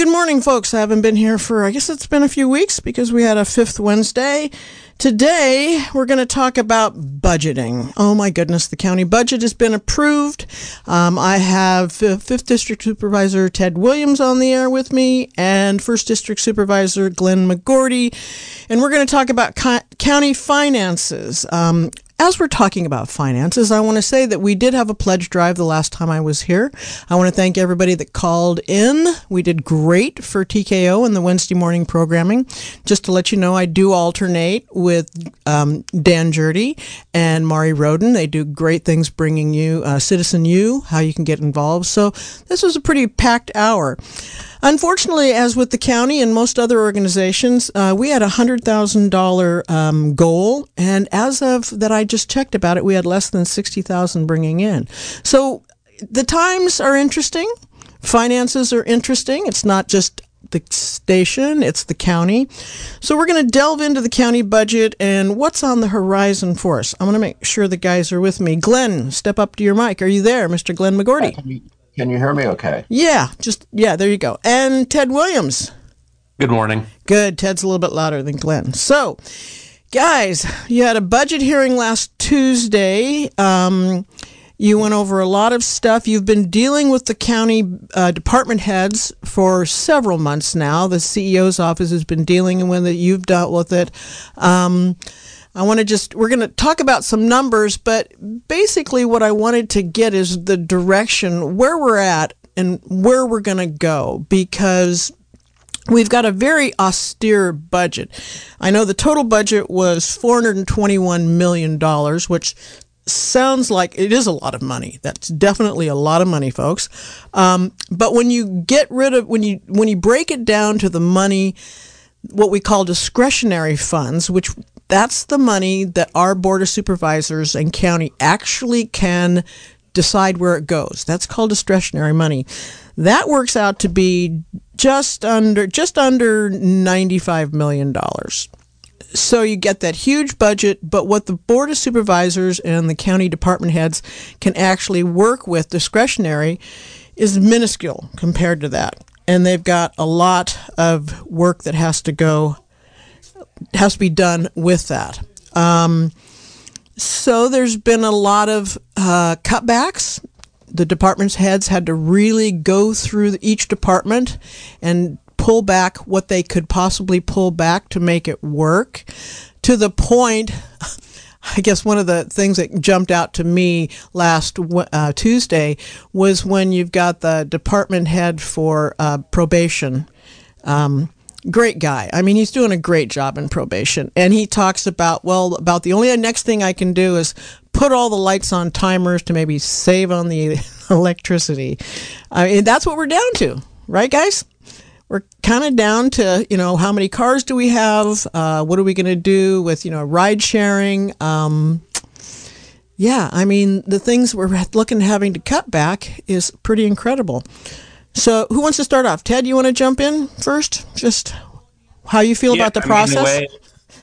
good morning, folks. I haven't been here for, I guess it's been a few weeks because we had a fifth Wednesday. Today, we're going to talk about budgeting. Oh my goodness, the county budget has been approved. Um, I have 5th District Supervisor Ted Williams on the air with me and 1st District Supervisor Glenn McGourty. And we're going to talk about co- county finances. Um, as we're talking about finances, I want to say that we did have a pledge drive the last time I was here. I want to thank everybody that called in. We did great for TKO and the Wednesday morning programming. Just to let you know, I do alternate with um, Dan Jurdy and Mari Roden. They do great things bringing you uh, Citizen U, how you can get involved. So this was a pretty packed hour. Unfortunately, as with the county and most other organizations, uh, we had a hundred thousand dollar um, goal, and as of that, I just checked about it, we had less than sixty thousand bringing in. So the times are interesting. Finances are interesting. It's not just the station, it's the county. So we're going to delve into the county budget and what's on the horizon for us. I'm going to make sure the guys are with me. Glenn, step up to your mic. Are you there, Mr. Glenn McGourty? Can you hear me okay? Yeah, just yeah, there you go. And Ted Williams. Good morning. Good. Ted's a little bit louder than Glenn. So, guys, you had a budget hearing last Tuesday. Um, you went over a lot of stuff. You've been dealing with the county uh, department heads for several months now. The CEO's office has been dealing with it. You've dealt with it. Um, I want to just, we're going to talk about some numbers, but basically what I wanted to get is the direction where we're at and where we're going to go because we've got a very austere budget. I know the total budget was $421 million, which sounds like it is a lot of money. That's definitely a lot of money, folks. Um, but when you get rid of, when you, when you break it down to the money, what we call discretionary funds, which that's the money that our board of supervisors and county actually can decide where it goes. That's called discretionary money. That works out to be just under just under 95 million dollars. So you get that huge budget, but what the board of supervisors and the county department heads can actually work with discretionary is minuscule compared to that. And they've got a lot of work that has to go has to be done with that. Um, so there's been a lot of uh, cutbacks. The department's heads had to really go through each department and pull back what they could possibly pull back to make it work to the point. I guess one of the things that jumped out to me last uh, Tuesday was when you've got the department head for uh, probation. Um, great guy. I mean, he's doing a great job in probation. And he talks about, well, about the only next thing I can do is put all the lights on timers to maybe save on the electricity. I mean, that's what we're down to, right, guys? We're kind of down to, you know, how many cars do we have? Uh, what are we going to do with, you know, ride sharing? Um, yeah, I mean, the things we're looking having to cut back is pretty incredible. So, who wants to start off? Ted, you want to jump in first? Just how you feel yeah, about the I process? Mean, way,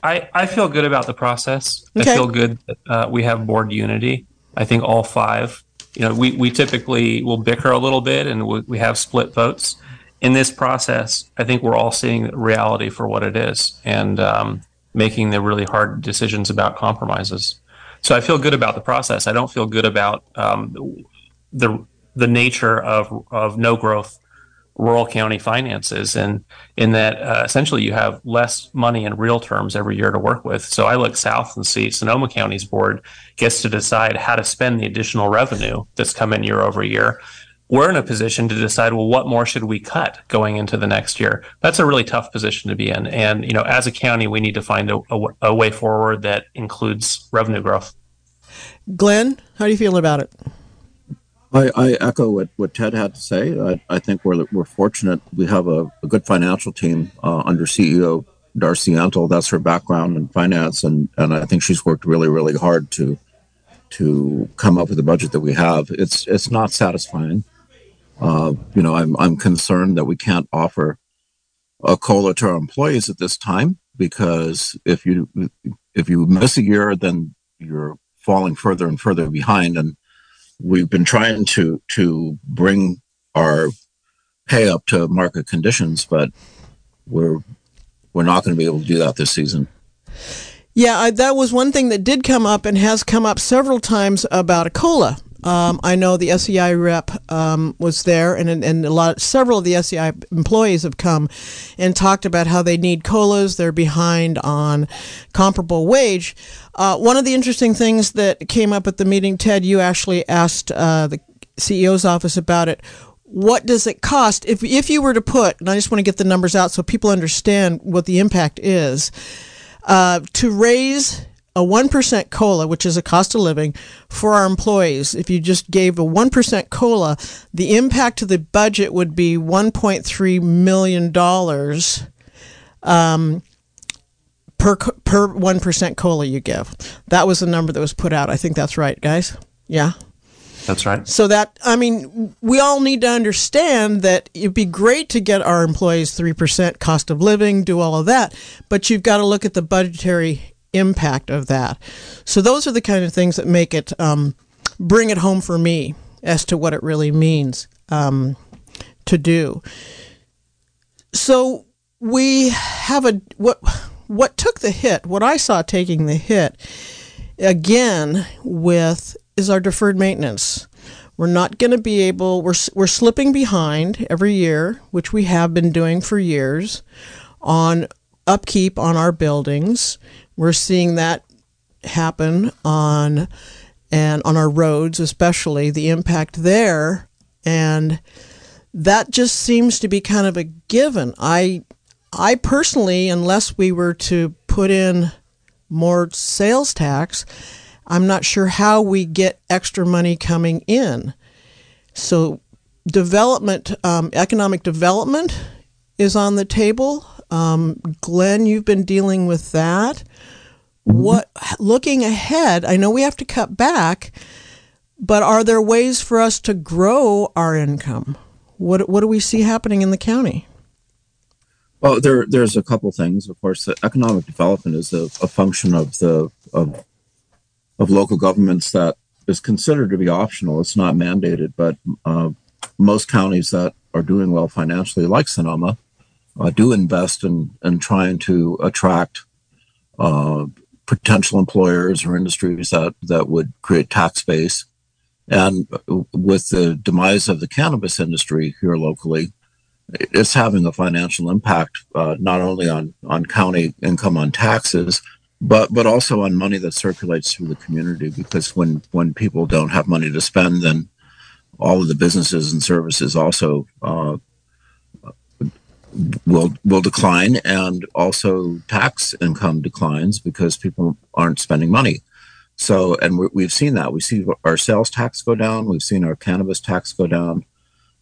I, I feel good about the process. Okay. I feel good that uh, we have board unity. I think all five, you know, we, we typically will bicker a little bit and we, we have split votes. In this process, I think we're all seeing reality for what it is and um, making the really hard decisions about compromises. So I feel good about the process. I don't feel good about um, the the nature of of no growth rural county finances. And in that uh, essentially you have less money in real terms every year to work with. So i look south and see sonoma county's board gets to decide how to spend the additional revenue that's come in year over year. We're in a position to decide well what more should we cut going into the next year? That's a really tough position to be in. And you know as a county we need to find a, a, a way forward that includes revenue growth. Glenn how do you feel about it I, I, echo what, what Ted had to say. I, I think we're, we're fortunate. We have a, a good financial team uh, under CEO Darcie Antle. That's her background in finance, and, and I think she's worked really, really hard to to come up with the budget that we have. It's it's not satisfying. Uh, you know, I'm I'm concerned that we can't offer a cola to our employees at this time because if you if you miss a year, then you're falling further and further behind, and we've been trying to to bring our pay up to market conditions, but we're we're not going to be able to do that this season. Yeah, I, that was one thing that did come up and has come up several times about a cola. Um, I know the SEI rep um, was there, and and a lot, several of the SEI employees have come and talked about how they need colas. They're behind on comparable wage. Uh, one of the interesting things that came up at the meeting, Ted, you actually asked uh, the CEO's office about it. What does it cost if if you were to put? And I just want to get the numbers out so people understand what the impact is. Uh, to raise a 1% COLA, which is a cost of living for our employees, if you just gave a 1% COLA, the impact to the budget would be $1.3 million um, per, per 1% COLA you give. That was the number that was put out. I think that's right, guys. Yeah. That's right. So that I mean, we all need to understand that it'd be great to get our employees three percent cost of living, do all of that, but you've got to look at the budgetary impact of that. So those are the kind of things that make it um, bring it home for me as to what it really means um, to do. So we have a what what took the hit. What I saw taking the hit again with is our deferred maintenance. We're not going to be able. We're we're slipping behind every year, which we have been doing for years, on upkeep on our buildings. We're seeing that happen on and on our roads, especially the impact there, and that just seems to be kind of a given. I I personally, unless we were to put in more sales tax, I'm not sure how we get extra money coming in. So, development, um, economic development is on the table. Um, Glenn, you've been dealing with that. What looking ahead? I know we have to cut back, but are there ways for us to grow our income? What what do we see happening in the county? Well, there there's a couple things. Of course, economic development is a, a function of the of of local governments that is considered to be optional. It's not mandated, but uh, most counties that are doing well financially, like Sonoma, uh, do invest in, in trying to attract uh, potential employers or industries that, that would create tax base. And with the demise of the cannabis industry here locally, it's having a financial impact uh, not only on, on county income on taxes, but but also on money that circulates through the community. Because when when people don't have money to spend, then all of the businesses and services also uh, will will decline, and also tax income declines because people aren't spending money. So, and we have seen that. We see our sales tax go down. We've seen our cannabis tax go down.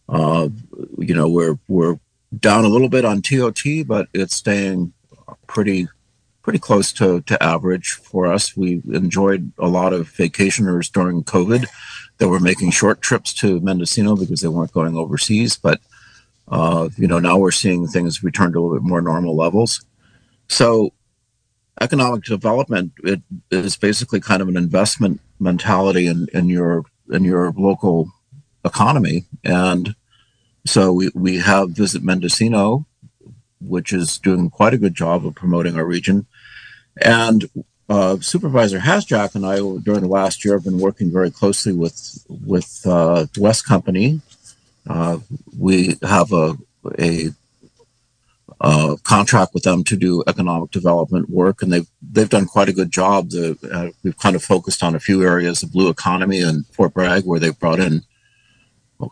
Uh, you know, we're we're down a little bit on TOT, but it's staying pretty pretty close to, to average for us. We enjoyed a lot of vacationers during COVID that were making short trips to Mendocino because they weren't going overseas. But you know, now we're seeing things return to a little bit more normal levels. So, economic development it is basically kind of an investment mentality in, in your in your local economy, and so we we have Visit Mendocino, which is doing quite a good job of promoting our region, and uh, Supervisor Haschak and I, during the last year, have been working very closely with with uh, West Company uh, we have a, a, contract with them to do economic development work, and they've they've done quite a good job. The, uh, we've kind of focused on a few areas of blue economy and Fort Bragg, where they've brought in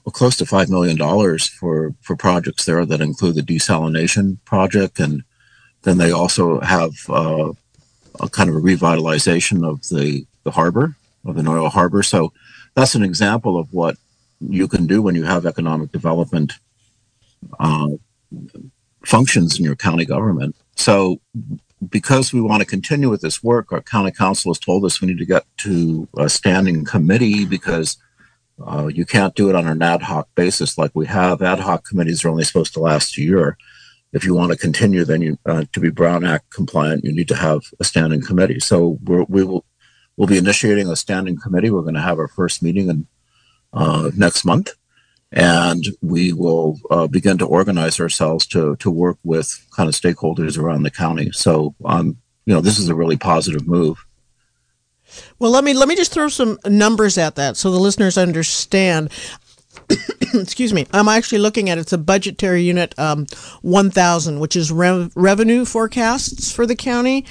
close to five million dollars for for projects there that include the desalination project, and then they also have uh, a kind of a revitalization of the the harbor of the Noyo Harbor. So that's an example of what you can do when you have economic development uh, functions in your county government. So, because we want to continue with this work, our county counsel has told us we need to get to a standing committee because uh, you can't do it on an ad hoc basis like we have. Ad hoc committees are only supposed to last a year. If you want to continue, then you uh, to be Brown Act compliant, you need to have a standing committee. So we will we'll be initiating a standing committee. We're going to have our first meeting in uh, next month. and we will uh, begin to organize ourselves to to work with kind of stakeholders around the county. So, um, you know, this is a really positive move. Well, let me let me just throw some numbers at that so the listeners understand. excuse me, I'm actually looking at it's a budgetary unit um, 1000, which is rev- revenue forecasts for the county.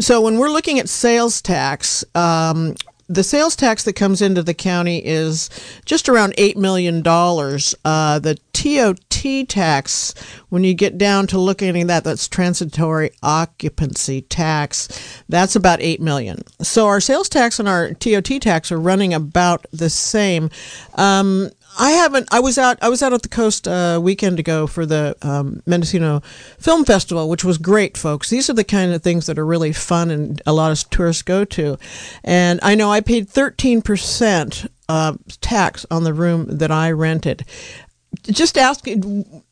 So when we're looking at sales tax, um, the sales tax that comes into the county is just around $8 million. Uh, the TOT tax, when you get down to looking at that, that's transitory occupancy tax, that's about 8 million. So our sales tax and our TOT tax are running about the same. Um, I haven't. I was out. I was out at the coast a uh, weekend ago for the um, Mendocino Film Festival, which was great, folks. These are the kind of things that are really fun and a lot of tourists go to. And I know I paid thirteen percent uh, tax on the room that I rented. Just ask.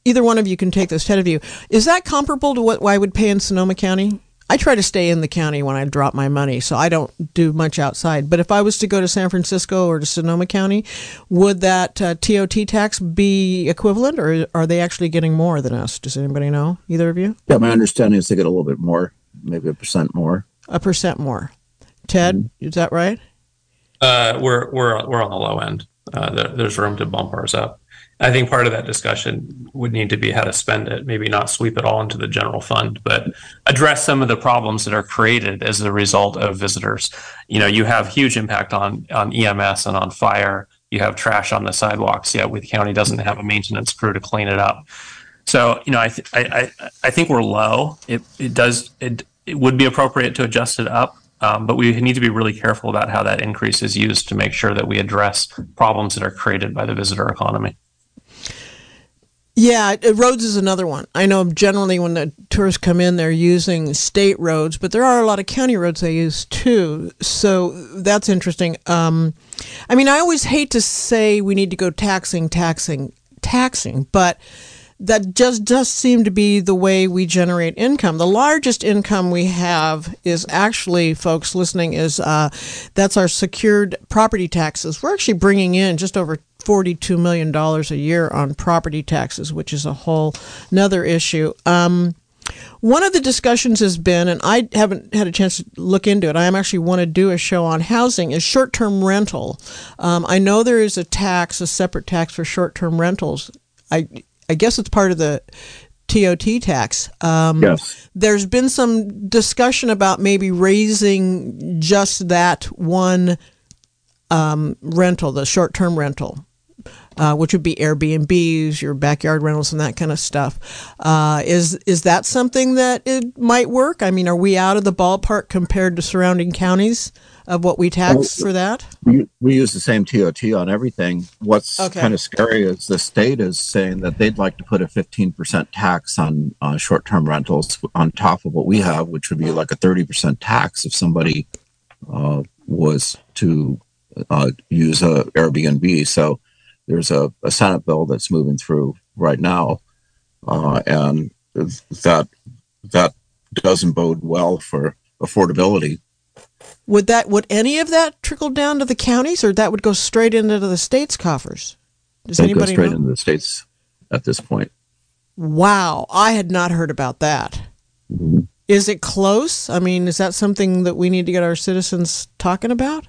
Either one of you can take this. Head of you. Is that comparable to what I would pay in Sonoma County? I try to stay in the county when I drop my money, so I don't do much outside. But if I was to go to San Francisco or to Sonoma County, would that uh, TOT tax be equivalent, or are they actually getting more than us? Does anybody know? Either of you? Yeah, my understanding is they get a little bit more, maybe a percent more. A percent more. Ted, mm-hmm. is that right? Uh, we're we're we're on the low end. Uh, there, there's room to bump ours up. I think part of that discussion would need to be how to spend it, maybe not sweep it all into the general fund, but address some of the problems that are created as a result of visitors. You know, you have huge impact on on EMS and on fire. You have trash on the sidewalks, yet the county doesn't have a maintenance crew to clean it up. So, you know, I th- I, I, I think we're low. It it does it it would be appropriate to adjust it up. Um, but we need to be really careful about how that increase is used to make sure that we address problems that are created by the visitor economy. Yeah, roads is another one. I know generally when the tourists come in, they're using state roads, but there are a lot of county roads they use too. So that's interesting. Um, I mean, I always hate to say we need to go taxing, taxing, taxing, but that just does seem to be the way we generate income. The largest income we have is actually, folks listening, is uh, that's our secured property taxes. We're actually bringing in just over $42 million a year on property taxes, which is a whole another issue. Um, one of the discussions has been, and I haven't had a chance to look into it. I actually want to do a show on housing. Is short-term rental? Um, I know there is a tax, a separate tax for short-term rentals. I I guess it's part of the TOT tax. Um, yes. There's been some discussion about maybe raising just that one um, rental, the short-term rental uh, which would be Airbnbs, your backyard rentals, and that kind of stuff. Uh, is is that something that it might work? I mean, are we out of the ballpark compared to surrounding counties of what we tax well, for that? We, we use the same TOT on everything. What's okay. kind of scary is the state is saying that they'd like to put a 15% tax on uh, short term rentals on top of what we have, which would be like a 30% tax if somebody uh, was to uh, use a Airbnb. So there's a, a Senate bill that's moving through right now, uh, and that that doesn't bode well for affordability. Would that would any of that trickle down to the counties, or that would go straight into the states' coffers? Does it anybody go straight know? into the states at this point? Wow, I had not heard about that. Mm-hmm. Is it close? I mean, is that something that we need to get our citizens talking about?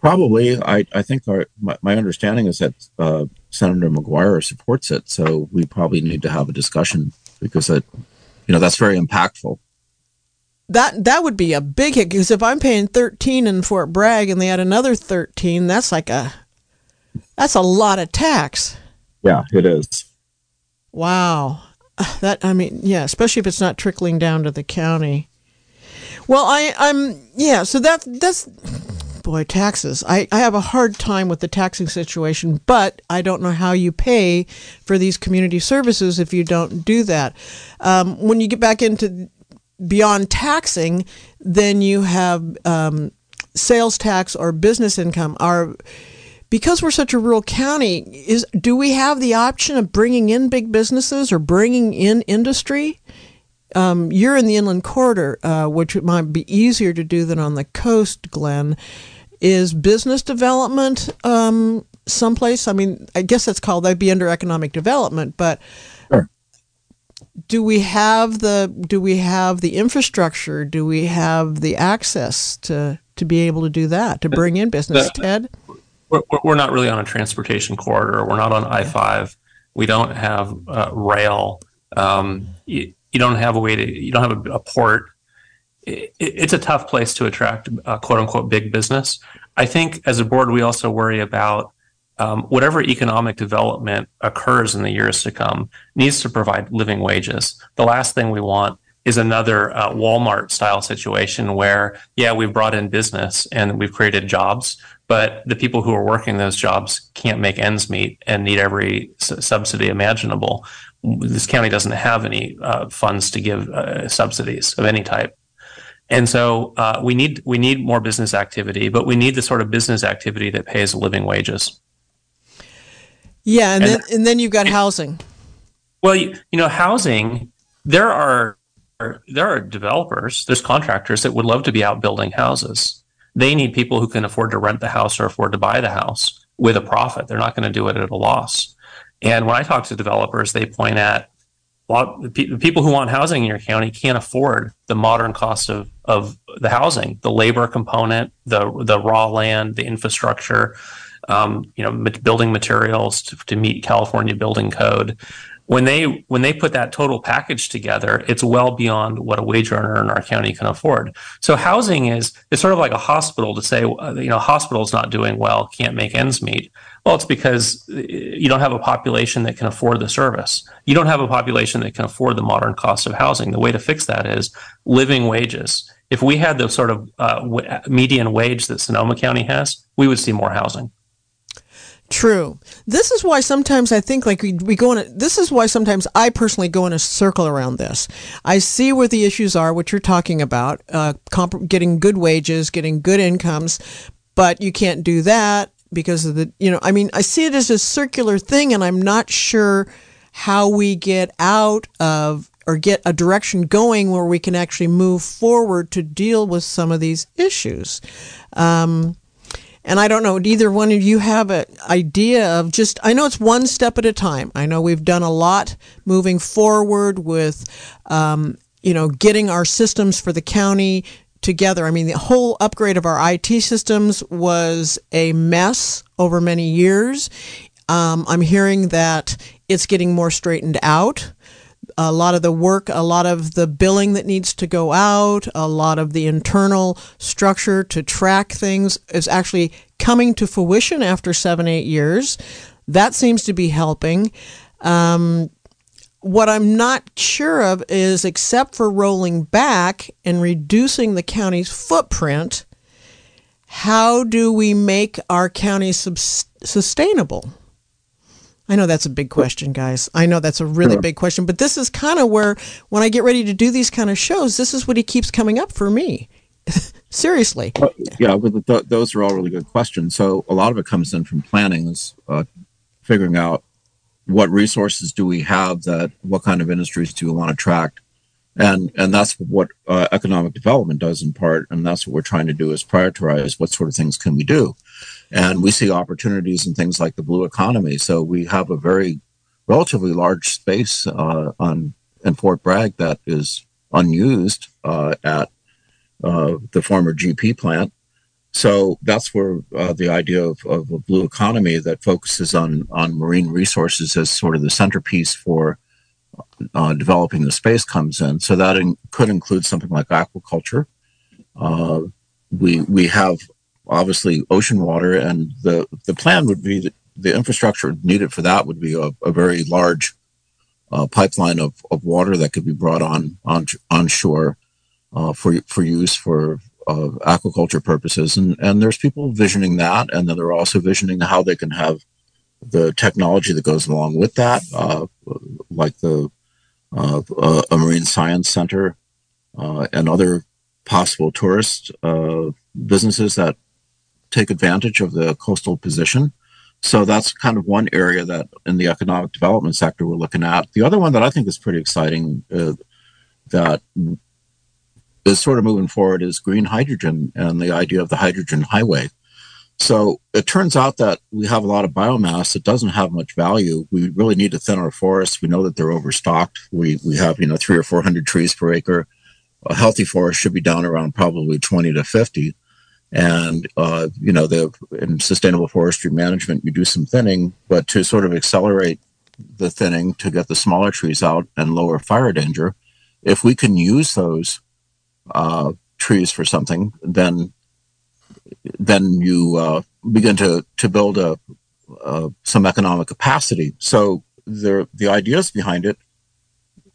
Probably, I, I think our, my, my understanding is that uh, Senator McGuire supports it. So we probably need to have a discussion because it, you know, that's very impactful. That that would be a big hit because if I'm paying 13 in Fort Bragg and they add another 13, that's like a that's a lot of tax. Yeah, it is. Wow. That I mean, yeah, especially if it's not trickling down to the county. Well, I I'm yeah, so that that's boy, taxes. I, I have a hard time with the taxing situation, but I don't know how you pay for these community services if you don't do that. Um, when you get back into beyond taxing, then you have um, sales tax or business income. Our because we're such a rural county, is do we have the option of bringing in big businesses or bringing in industry? Um, you're in the inland corridor, uh, which might be easier to do than on the coast, Glenn. Is business development um, someplace? I mean, I guess that's called that'd be under economic development, but sure. do we have the do we have the infrastructure? Do we have the access to to be able to do that to bring in business? The, Ted, we're, we're not really on a transportation corridor. We're not on I five. We don't have uh, rail. Um, you, you, don't have a way to. You don't have a, a port. It, it's a tough place to attract uh, quote unquote big business. I think as a board, we also worry about um, whatever economic development occurs in the years to come needs to provide living wages. The last thing we want is another uh, Walmart style situation where, yeah, we've brought in business and we've created jobs, but the people who are working those jobs can't make ends meet and need every subsidy imaginable. This county doesn't have any uh, funds to give uh, subsidies of any type. And so uh, we need we need more business activity, but we need the sort of business activity that pays living wages. Yeah, and, and then and then you've got housing. Well, you, you know, housing. There are there are developers, there's contractors that would love to be out building houses. They need people who can afford to rent the house or afford to buy the house with a profit. They're not going to do it at a loss. And when I talk to developers, they point at lot the people who want housing in your county can't afford the modern cost of of the housing, the labor component, the the raw land, the infrastructure, um, you know, building materials to, to meet California building code when they when they put that total package together, it's well beyond what a wage earner in our county can afford. So housing is it's sort of like a hospital to say uh, you know hospital's not doing well, can't make ends meet. Well, it's because uh, you don't have a population that can afford the service. You don't have a population that can afford the modern cost of housing. The way to fix that is living wages. If we had the sort of uh, median wage that Sonoma County has, we would see more housing. True. This is why sometimes I think like we, we go in a, this is why sometimes I personally go in a circle around this. I see where the issues are, what you're talking about, uh, comp- getting good wages, getting good incomes, but you can't do that because of the, you know, I mean, I see it as a circular thing and I'm not sure how we get out of or get a direction going where we can actually move forward to deal with some of these issues. Um, and I don't know, either one of you have an idea of just, I know it's one step at a time. I know we've done a lot moving forward with, um, you know, getting our systems for the county together. I mean, the whole upgrade of our IT systems was a mess over many years. Um, I'm hearing that it's getting more straightened out a lot of the work, a lot of the billing that needs to go out, a lot of the internal structure to track things is actually coming to fruition after seven, eight years. That seems to be helping. Um, what I'm not sure of is, except for rolling back and reducing the county's footprint, how do we make our county sustainable? I know that's a big question, guys. I know that's a really sure. big question, but this is kind of where, when I get ready to do these kind of shows, this is what he keeps coming up for me. Seriously. Well, yeah, but th- those are all really good questions. So a lot of it comes in from planning, is uh, figuring out what resources do we have that, what kind of industries do we want to attract, and and that's what uh, economic development does in part, and that's what we're trying to do is prioritize what sort of things can we do. And we see opportunities in things like the blue economy. So we have a very relatively large space uh, on in Fort Bragg that is unused uh, at uh, the former GP plant. So that's where uh, the idea of, of, a blue economy that focuses on on marine resources as sort of the centerpiece for uh, developing the space comes in. So that in, could include something like aquaculture. Uh, we we have obviously ocean water, and the the plan would be that the infrastructure needed for that would be a, a very large uh, pipeline of, of water that could be brought on on onshore uh, for for use for uh, aquaculture purposes, and and there's people visioning that, and then they're also visioning how they can have the technology that goes along with that, uh, like the uh, a marine science center uh, and other possible tourist businesses that take advantage of the coastal position. So that's kind of one area that in the economic development sector we're looking at. The other one that I think is pretty exciting uh, that is sort of moving forward is green hydrogen and the idea of the hydrogen highway. So it turns out that we have a lot of biomass that doesn't have much value. We really need to thin our forests. We know that they're overstocked. We we have you know three or four hundred trees per acre. A healthy forest should be down around probably twenty to fifty. And uh, you know the in sustainable forestry management, you do some thinning, but to sort of accelerate the thinning to get the smaller trees out and lower fire danger, if we can use those uh, trees for something, then then you uh, begin to to build a uh, some economic capacity. So the the ideas behind it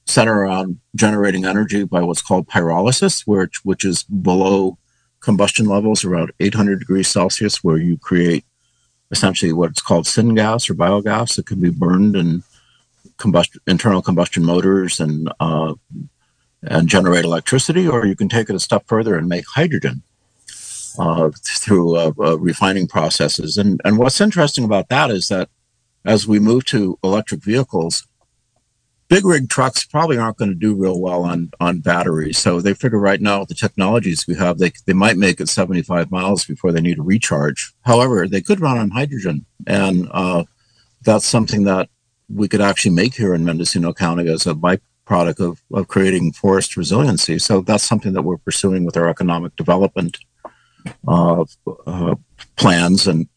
center around generating energy by what's called pyrolysis, which which is below combustion levels around 800 degrees Celsius, where you create essentially what's called syngas or biogas that can be burned in combustion internal combustion motors and uh, and generate electricity, or you can take it a step further and make hydrogen uh, through uh, uh, refining processes. And, and what's interesting about that is that as we move to electric vehicles, big rig trucks probably aren't going to do real well on, on batteries. So they figure right now with the technologies we have, they, they might make it 75 miles before they need a recharge. However, they could run on hydrogen. And uh, that's something that we could actually make here in Mendocino County as a byproduct of, of creating forest resiliency. So that's something that we're pursuing with our economic development uh, uh, plans and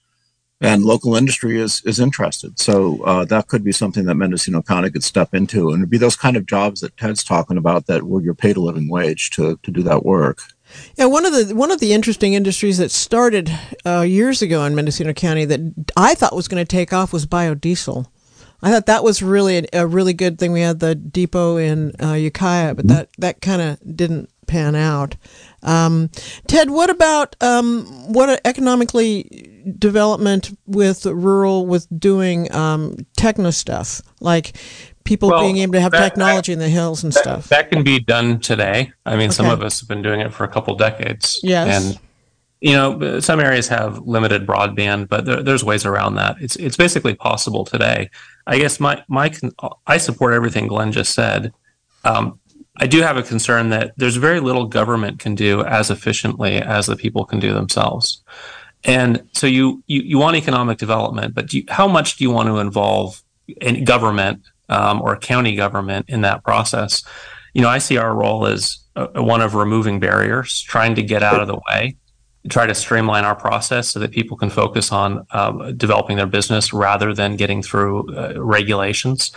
and local industry is is interested. So uh, that could be something that Mendocino County could step into, and it'd be those kind of jobs that Ted's talking about that where you're paid a living wage to to do that work. Yeah, one of the one of the interesting industries that started uh, years ago in Mendocino County that I thought was going to take off was biodiesel. I thought that was really a, a, really good thing. We had the depot in uh, Ukiah, but that that kind of didn't pan out. Um, Ted, what about um, what economically development with rural with doing um, techno stuff like people well, being able to have that, technology in the hills and that, stuff? That can be done today. I mean, okay. some of us have been doing it for a couple decades. Yes. And you know, some areas have limited broadband, but there, there's ways around that. It's it's basically possible today. I guess my my I support everything Glenn just said. Um, I do have a concern that there's very little government can do as efficiently as the people can do themselves. And so you you, you want economic development, but you, how much do you want to involve in government um, or county government in that process? You know, I see our role as a, one of removing barriers, trying to get out of the way, try to streamline our process so that people can focus on um, developing their business rather than getting through uh, regulations.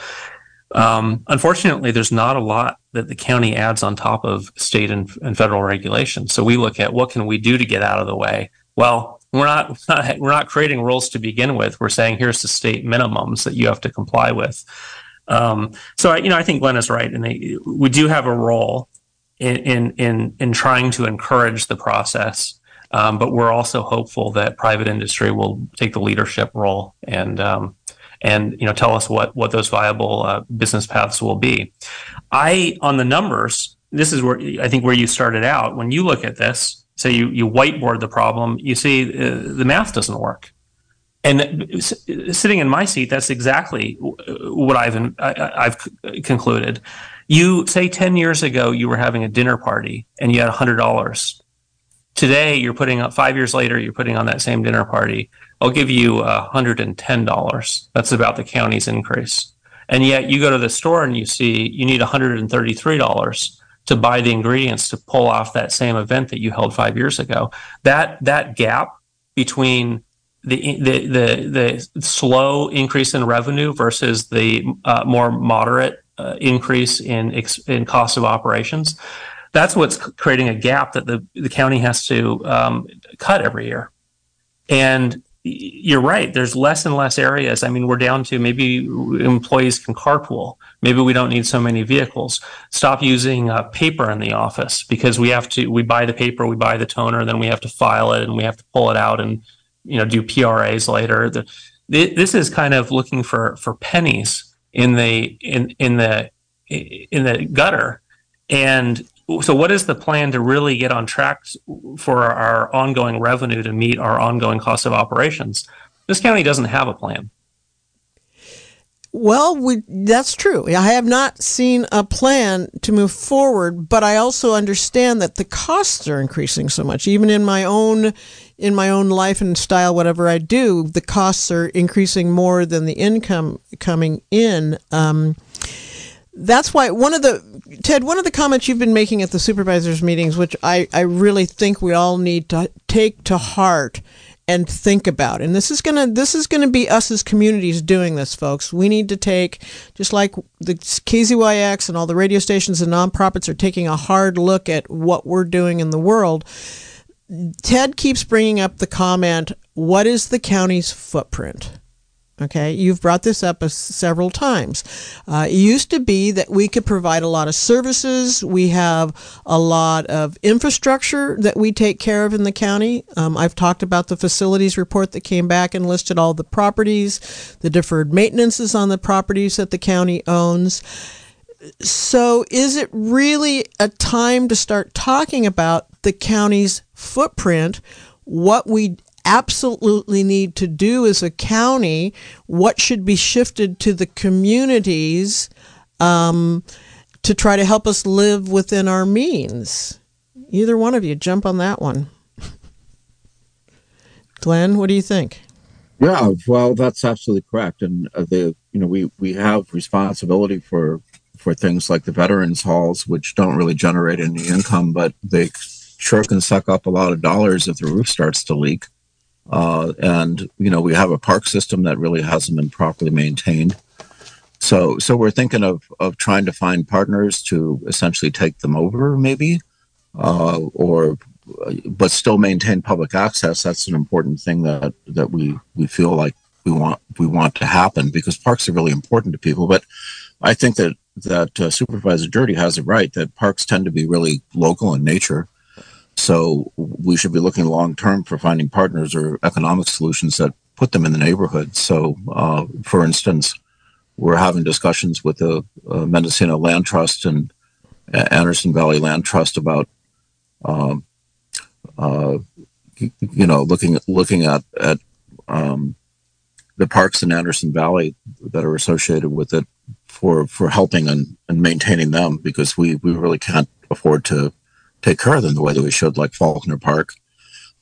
Um, unfortunately, there's not a lot that the county adds on top of state and, and, federal regulations. So we look at what can we do to get out of the way. Well, we're not, not we're not creating rules to begin with. We're saying here's the state minimums that you have to comply with. Um, so you know, I think Glenn is right, and they, we do have a role in in in, in trying to encourage the process. Um, but we're also hopeful that private industry will take the leadership role and um, and you know tell us what what those viable uh, business paths will be. I on the numbers, this is where I think where you started out. When you look at this, say you you whiteboard the problem, you see uh, the math doesn't work. And sitting in my seat, that's exactly what I've I, have concluded. You say ten years ago you were having a dinner party and you had hundred dollars. Today you're putting up five years later you're putting on that same dinner party I'll give you $110. That's about the county's increase. And yet you go to the store and you see you need $133 to buy the ingredients to pull off that same event that you held five years ago. That that gap between the the the, the slow increase in revenue versus the uh, more moderate uh, increase in in cost of operations, that's what's creating a gap that the the county has to um, cut every year. And you're right. There's less and less areas. I mean, we're down to maybe employees can carpool. Maybe we don't need so many vehicles. Stop using uh, paper in the office because we have to. We buy the paper, we buy the toner, then we have to file it, and we have to pull it out and you know do PRAs later. The, this is kind of looking for for pennies in the in in the in the gutter, and so what is the plan to really get on track for our ongoing revenue to meet our ongoing cost of operations this county doesn't have a plan Well, we, that's true. I have not seen a plan to move forward, but I also understand that the costs are increasing so much. Even in my own in my own life and style, whatever I do, the costs are increasing more than the income coming in. Um, that's why one of the Ted, one of the comments you've been making at the supervisors meetings, which I, I really think we all need to take to heart and think about. And this is gonna this is gonna be us as communities doing this, folks. We need to take just like the KZYX and all the radio stations and nonprofits are taking a hard look at what we're doing in the world. Ted keeps bringing up the comment, "What is the county's footprint?" Okay, you've brought this up several times. Uh, it used to be that we could provide a lot of services. We have a lot of infrastructure that we take care of in the county. Um, I've talked about the facilities report that came back and listed all the properties, the deferred maintenances on the properties that the county owns. So, is it really a time to start talking about the county's footprint? what we absolutely need to do as a county, what should be shifted to the communities um, to try to help us live within our means. Either one of you, jump on that one. Glenn, what do you think? Yeah, well, that's absolutely correct, and uh, the you know we we have responsibility for for things like the veterans halls, which don't really generate any income, but they sure can suck up a lot of dollars if the roof starts to leak. Uh, and you know we have a park system that really hasn't been properly maintained. So so we're thinking of of trying to find partners to essentially take them over, maybe, uh, or but still maintain public access. That's an important thing that that we we feel like we want we want to happen because parks are really important to people. But I think that that uh, Supervisor Girty has it right that parks tend to be really local in nature. So we should be looking long term for finding partners or economic solutions that put them in the neighborhood. So, uh, for instance, we're having discussions with the uh, Mendocino Land Trust and Anderson Valley Land Trust about, um, uh, you know, looking looking at at um, the parks in Anderson Valley that are associated with it for for helping and, and maintaining them because we we really can't afford to take care of them the way that we should, like Faulkner Park.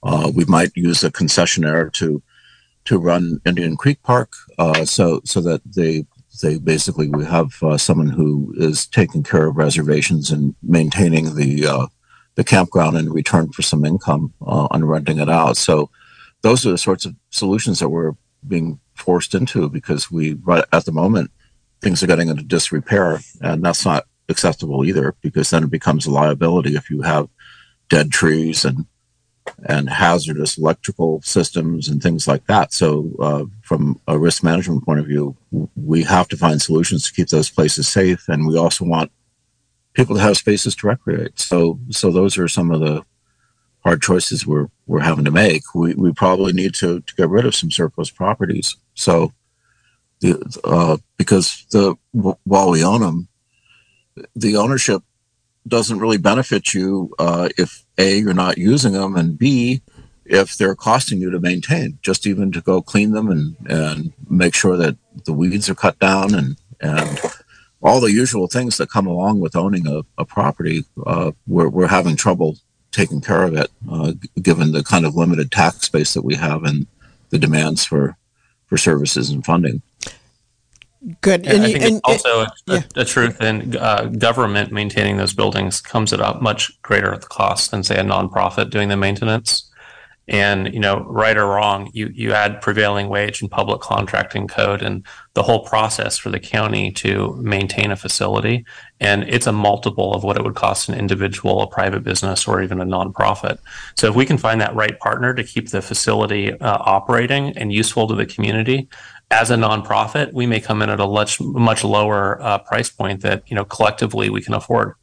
Uh, we might use a concessionaire to to run Indian Creek Park, uh, so so that they they basically we have uh, someone who is taking care of reservations and maintaining the uh, the campground in return for some income uh, on renting it out. So those are the sorts of solutions that we're being forced into because we at the moment things are getting into disrepair, and that's not acceptable either, because then it becomes a liability if you have dead trees and and hazardous electrical systems and things like that. So, uh, from a risk management point of view, we have to find solutions to keep those places safe, and we also want people to have spaces to recreate. So, so those are some of the hard choices we're we're having to make. We we probably need to to get rid of some surplus properties. So, the uh, because the while we own them, the ownership doesn't really benefit you uh, if a you're not using them and b if they're costing you to maintain just even to go clean them and and make sure that the weeds are cut down and and all the usual things that come along with owning a, a property uh, we're, we're having trouble taking care of it uh, given the kind of limited tax base that we have and the demands for for services and funding Good. And, and I think and, it's also a, yeah. a, truth in uh, government maintaining those buildings comes at a much greater cost than say a nonprofit doing the maintenance. And you know, right or wrong, you you add prevailing wage and public contracting code and the whole process for the county to maintain a facility, and it's a multiple of what it would cost an individual, a private business, or even a nonprofit. So if we can find that right partner to keep the facility uh, operating and useful to the community, as a nonprofit, we may come in at a much much lower uh, price point that you know collectively we can afford.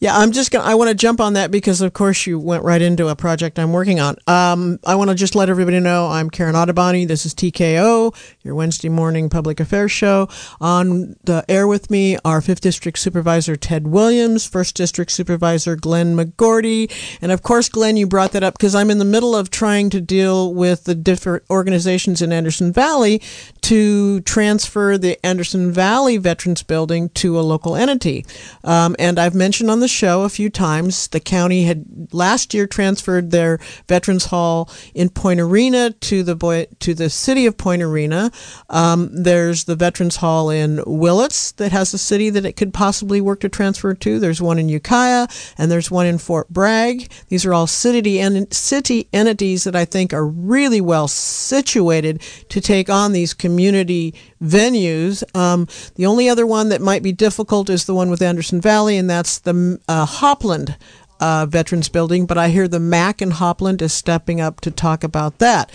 Yeah, I'm just gonna. I want to jump on that because, of course, you went right into a project I'm working on. Um, I want to just let everybody know I'm Karen Ottoboni. This is TKO, your Wednesday morning public affairs show. On the air with me are Fifth District Supervisor Ted Williams, First District Supervisor Glenn McGourty, and of course, Glenn, you brought that up because I'm in the middle of trying to deal with the different organizations in Anderson Valley to transfer the Anderson Valley Veterans Building to a local entity. Um, and I've mentioned on the show a few times the county had last year transferred their Veterans Hall in Point Arena to the boy, to the city of Point Arena. Um, there's the Veterans Hall in Willits that has a city that it could possibly work to transfer to. There's one in Ukiah and there's one in Fort Bragg. These are all city en- city entities that I think are really well situated to take on these community venues. Um, the only other one that might be difficult is the one with Anderson Valley, and that's the uh, Hopland uh, Veterans Building. But I hear the MAC in Hopland is stepping up to talk about that.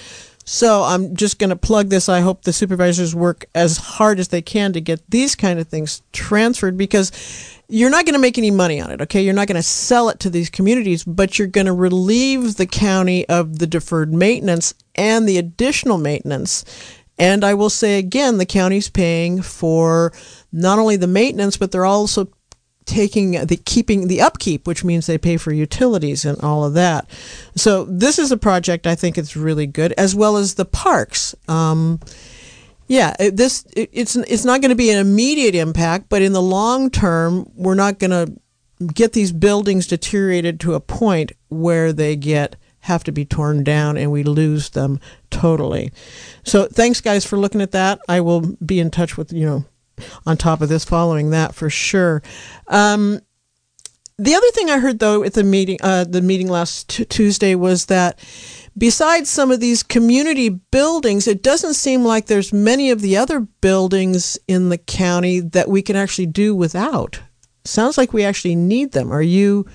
So I'm just going to plug this. I hope the supervisors work as hard as they can to get these kind of things transferred because you're not going to make any money on it, okay? You're not going to sell it to these communities, but you're going to relieve the county of the deferred maintenance and the additional maintenance. And I will say again, the county's paying for not only the maintenance, but they're also taking the keeping the upkeep, which means they pay for utilities and all of that. So this is a project I think it's really good, as well as the parks. Um, yeah, it, this it, it's it's not going to be an immediate impact, but in the long term, we're not going to get these buildings deteriorated to a point where they get have to be torn down and we lose them totally. So thanks guys for looking at that. I will be in touch with you know on top of this following that for sure. Um, the other thing I heard though at the meeting uh, the meeting last t- Tuesday was that besides some of these community buildings, it doesn't seem like there's many of the other buildings in the county that we can actually do without. Sounds like we actually need them. Are you?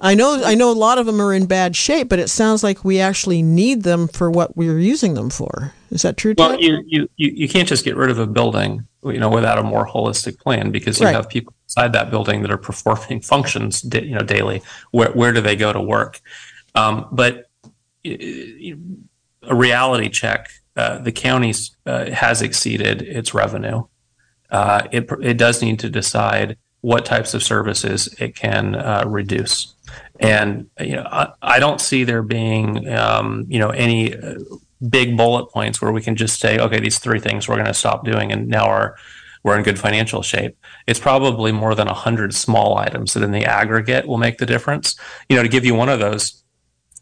I know I know a lot of them are in bad shape, but it sounds like we actually need them for what we're using them for. Is that true? Well, you, you you can't just get rid of a building, you know, without a more holistic plan because you right. have people inside that building that are performing functions, you know, daily. Where where do they go to work? Um, but a reality check, uh, the county uh, has exceeded its revenue. Uh, it, it does need to decide what types of services it can uh, reduce. And you know, I, I, don't see there being um, you know any uh, big bullet points where we can just say, okay, these three things we're going to stop doing, and now our we're in good financial shape. It's probably more than a hundred small items that, in the aggregate, will make the difference. You know, to give you one of those,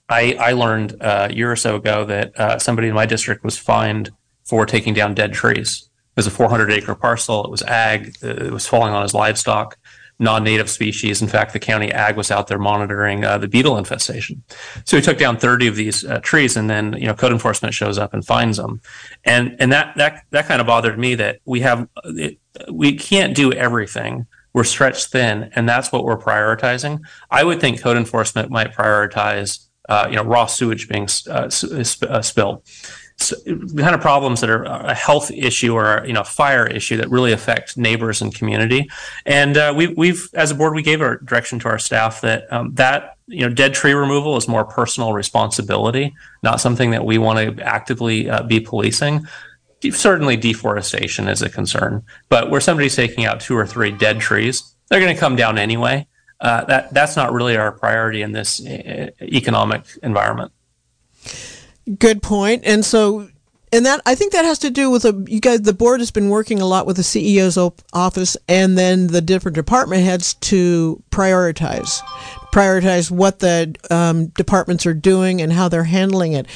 I, I learned uh, a year or so ago that uh, somebody in my district was fined for taking down dead trees. It was a 400 acre parcel. It was ag. It was falling on his livestock, non-native species. In fact, the county ag was out there monitoring uh, the beetle infestation. So he took down 30 of these uh, trees, and then you know code enforcement shows up and finds them. And and that that that kind of bothered me that we have it, we can't do everything we're stretched thin, and that's what we're prioritizing. I would think code enforcement might prioritize uh, you know, raw sewage being uh, uh, spilled. Kind of problems that are a health issue or you know a fire issue that really affect neighbors and community. And uh, we, we've, as a board, we gave our direction to our staff that um, that you know dead tree removal is more personal responsibility, not something that we want to actively uh, be policing. Certainly, deforestation is a concern, but where somebody's taking out two or three dead trees, they're going to come down anyway uh, that that's not really our priority in this uh, economic environment. Good point. And so, and that I think that has to do with a, you guys. The board has been working a lot with the CEO's office and then the different department heads to prioritize, prioritize what the um, departments are doing and how they're handling it.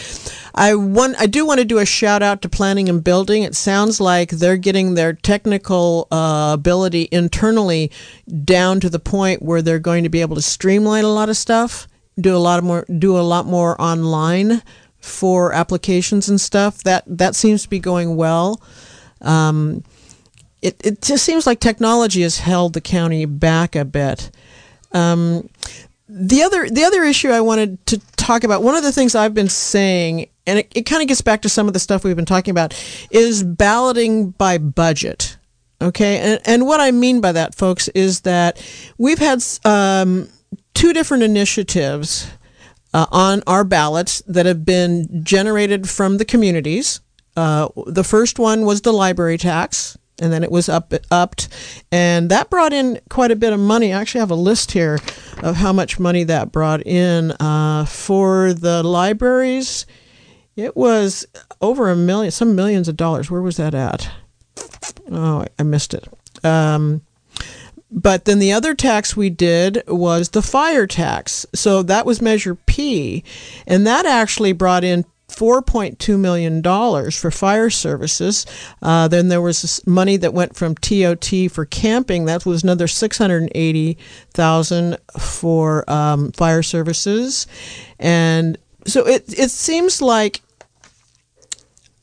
I want, I do want to do a shout out to planning and building. It sounds like they're getting their technical uh, ability internally down to the point where they're going to be able to streamline a lot of stuff, do a lot more, do a lot more online for applications and stuff. That that seems to be going well. Um, it it just seems like technology has held the county back a bit. Um, the other the other issue I wanted to talk about, one of the things I've been saying, and it, it kind of gets back to some of the stuff we've been talking about, is balloting by budget. Okay, and and what I mean by that, folks, is that we've had um, two different initiatives uh, on our ballots that have been generated from the communities. Uh, the first one was the library tax and then it was up upped, and that brought in quite a bit of money. I actually have a list here of how much money that brought in uh, for the libraries. It was over a million, some millions of dollars. Where was that at? Oh, I missed it. Um, but then the other tax we did was the fire tax. So that was Measure P. And that actually brought in $4.2 million for fire services. Uh, then there was money that went from TOT for camping. That was another 680000 for um, fire services. And so it, it seems like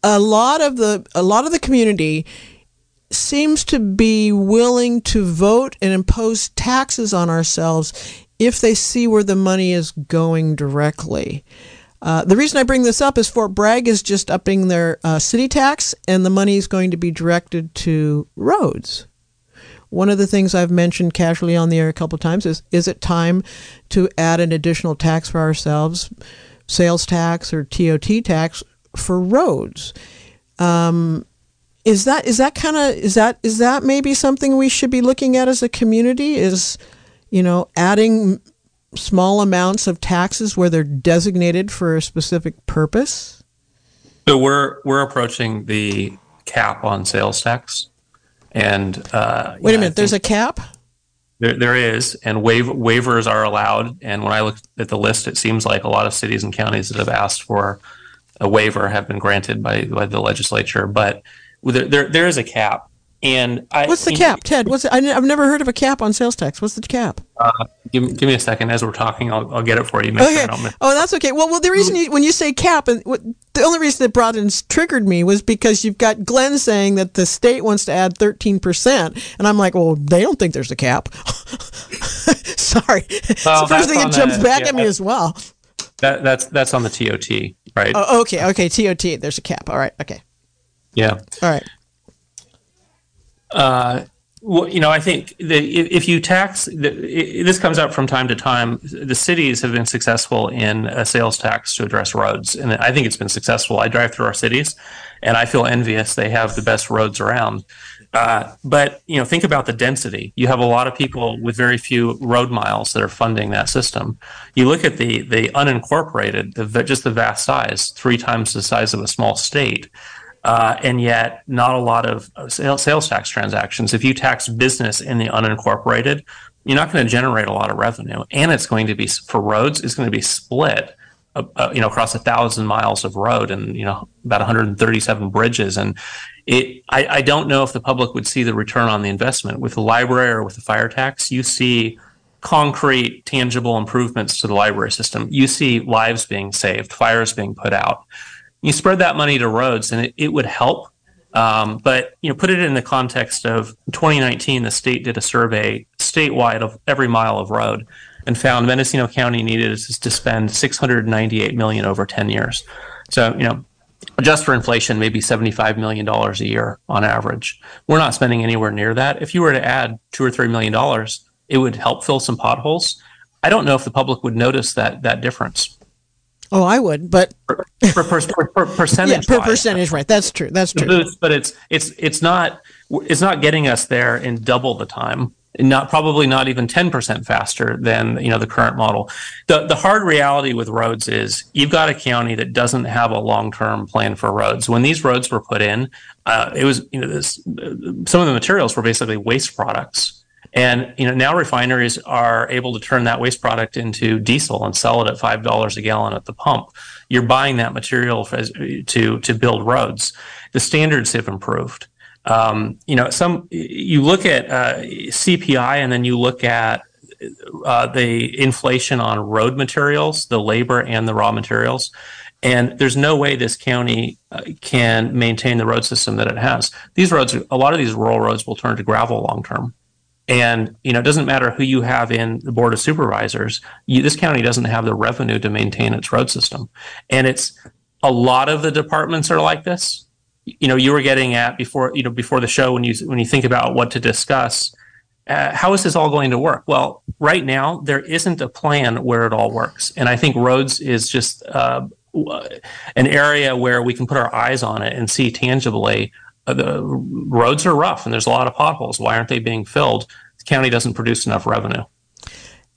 a lot of the a lot of the community seems to be willing to vote and impose taxes on ourselves if they see where the money is going directly. Uh, the reason I bring this up is Fort Bragg is just upping their uh, city tax, and the money is going to be directed to roads. One of the things I've mentioned casually on the air a couple of times is is it time to add an additional tax for ourselves, sales tax or TOT tax for roads? Um, is that is that kind of is that is that maybe something we should be looking at as a community is you know adding small amounts of taxes where they're designated for a specific purpose? So we're we're approaching the cap on sales tax and uh, wait a minute there's a cap? There, there is and waive, waivers are allowed and when i look at the list it seems like a lot of cities and counties that have asked for a waiver have been granted by, by the legislature but there, there, there is a cap. And I, what's the cap, know, Ted? What's? I, have never heard of a cap on sales tax. What's the cap? Uh, give, give me a second as we're talking. I'll, I'll get it for you. Okay. Sure oh, that's okay. Well, well, the reason you, when you say cap, and what, the only reason that brought in triggered me was because you've got Glenn saying that the state wants to add thirteen percent, and I'm like, well, they don't think there's a cap. Sorry, well, the first thing that jumps the, back yeah, at me as well. That, that's that's on the TOT, right? Oh, okay, okay, TOT. There's a cap. All right, okay. Yeah. All right. Uh, well, you know, I think that if you tax, this comes up from time to time. The cities have been successful in a sales tax to address roads, and I think it's been successful. I drive through our cities, and I feel envious. They have the best roads around. Uh, but you know, think about the density. You have a lot of people with very few road miles that are funding that system. You look at the the unincorporated, the, just the vast size, three times the size of a small state and yet not a lot of sales, sales tax transactions. If you tax business in the unincorporated, you're not going to generate a lot of revenue, and it's going to be for roads. It's going to be split, uh, uh, you know, across a thousand miles of road and you know about 137 bridges. And it, I, I don't know if the public would see the return on the investment with the library or with the fire tax. You see concrete, tangible improvements to the library system. You see lives being saved, fires being put out you spread that money to roads and it, it would help. Um, but you know, put it in the context of 2019, the state did a survey statewide of every mile of road and found Mendocino County needed to spend 698 million over 10 years. So you know, just for inflation, maybe 75 million dollars a year on average. We're not spending anywhere near that. If you were to add two or three million dollars, it would help fill some potholes. I don't know if the public would notice that that difference. Oh, I would, but per, per, per, per percentage. yeah, per percentage, right? That's true. That's true. but it's it's it's not it's not getting us there in double the time. Not probably not even ten percent faster than you know the current model. The the hard reality with roads is you've got a county that doesn't have a long term plan for roads. When these roads were put in, uh, it was you know this, some of the materials were basically waste products and you know now refineries are able to turn that waste product into diesel and sell it at five dollars a gallon at the pump. You're buying that material for, to to build roads. The standards have improved. Um, you know, some you look at uh, CPI and then you look at uh, the inflation on road materials, the labor and the raw materials. And there's no way this county uh, can maintain the road system that it has. These roads, a lot of these rural roads will turn to gravel long term. And you know, it doesn't matter who you have in the board of supervisors. You, this county doesn't have the revenue to maintain its road system, and it's a lot of the departments are like this. You know, you were getting at before you know before the show when you when you think about what to discuss. Uh, how is this all going to work? Well, right now there isn't a plan where it all works, and I think roads is just uh, an area where we can put our eyes on it and see tangibly the roads are rough and there's a lot of potholes. Why aren't they being filled? The county doesn't produce enough revenue.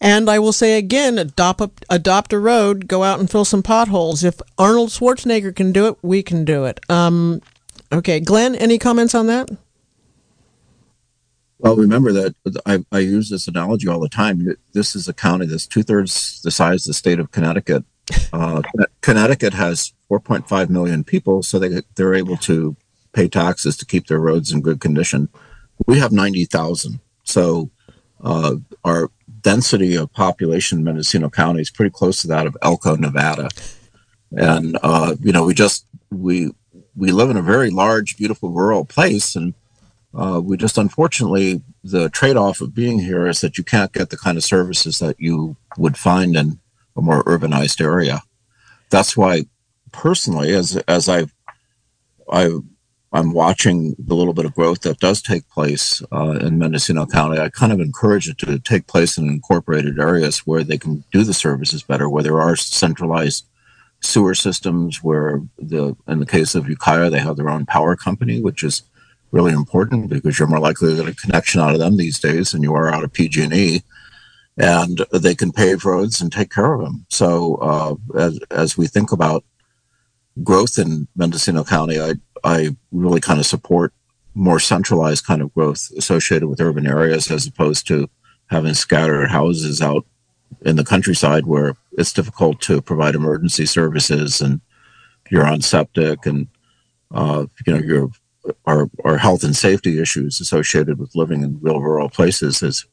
And I will say again, adopt a, adopt a road, go out and fill some potholes. If Arnold Schwarzenegger can do it, we can do it. Um, okay, Glenn, any comments on that? Well, remember that I, I use this analogy all the time. This is a county that's two thirds the size of the state of Connecticut. Uh, Connecticut has 4.5 million people, so they they're able to pay taxes to keep their roads in good condition. We have 90,000, so uh, our density of population in Mendocino County is pretty close to that of Elko, Nevada. And uh, you know, we just we we live in a very large, beautiful rural place, and uh, we just unfortunately the trade-off of being here is that you can't get the kind of services that you would find in a more urbanized area. That's why, personally, as as I I I'm watching the little bit of growth that does take place uh, in Mendocino County. I kind of encourage it to take place in incorporated areas where they can do the services better, where there are centralized sewer systems, where the in the case of Ukiah, they have their own power company, which is really important because you're more likely to get a connection out of them these days than you are out of PG&E. And they can pave roads and take care of them. So uh, as, as we think about growth in Mendocino County, I, I really kind of support more centralized kind of growth associated with urban areas as opposed to having scattered houses out in the countryside where it's difficult to provide emergency services and you're on septic and uh, you know your our, our health and safety issues associated with living in real rural places is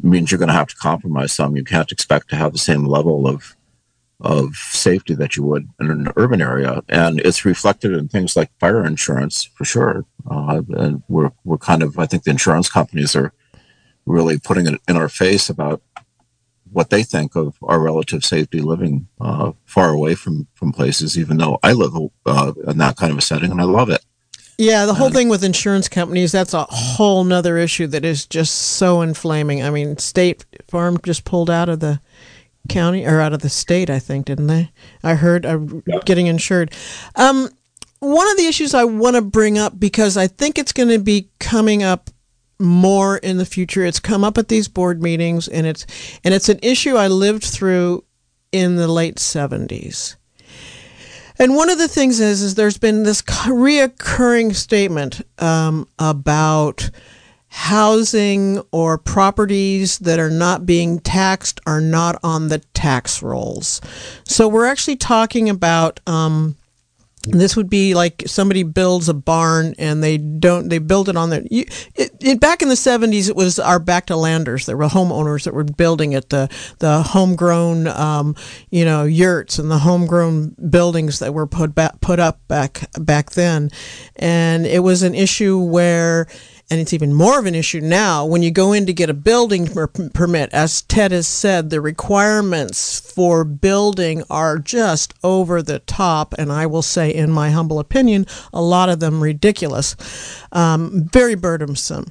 means you're going to have to compromise some. You can't expect to have the same level of of safety that you would in an urban area, and it's reflected in things like fire insurance for sure. Uh, and we're we're kind of I think the insurance companies are really putting it in our face about what they think of our relative safety living uh, far away from from places. Even though I live uh, in that kind of a setting and I love it. Yeah, the whole thing with insurance companies, that's a whole nother issue that is just so inflaming. I mean, State Farm just pulled out of the county or out of the state, I think, didn't they? I heard uh, yeah. getting insured. Um, one of the issues I want to bring up because I think it's going to be coming up more in the future. It's come up at these board meetings, and it's and it's an issue I lived through in the late seventies. And one of the things is, is there's been this reoccurring statement um, about housing or properties that are not being taxed are not on the tax rolls. So we're actually talking about. Um, this would be like somebody builds a barn and they don't they build it on their you, it, it, back in the 70s it was our back to landers there were homeowners that were building it the the homegrown um, you know yurts and the homegrown buildings that were put back, put up back back then and it was an issue where and it's even more of an issue now when you go in to get a building per- permit. As Ted has said, the requirements for building are just over the top, and I will say, in my humble opinion, a lot of them ridiculous, um, very burdensome.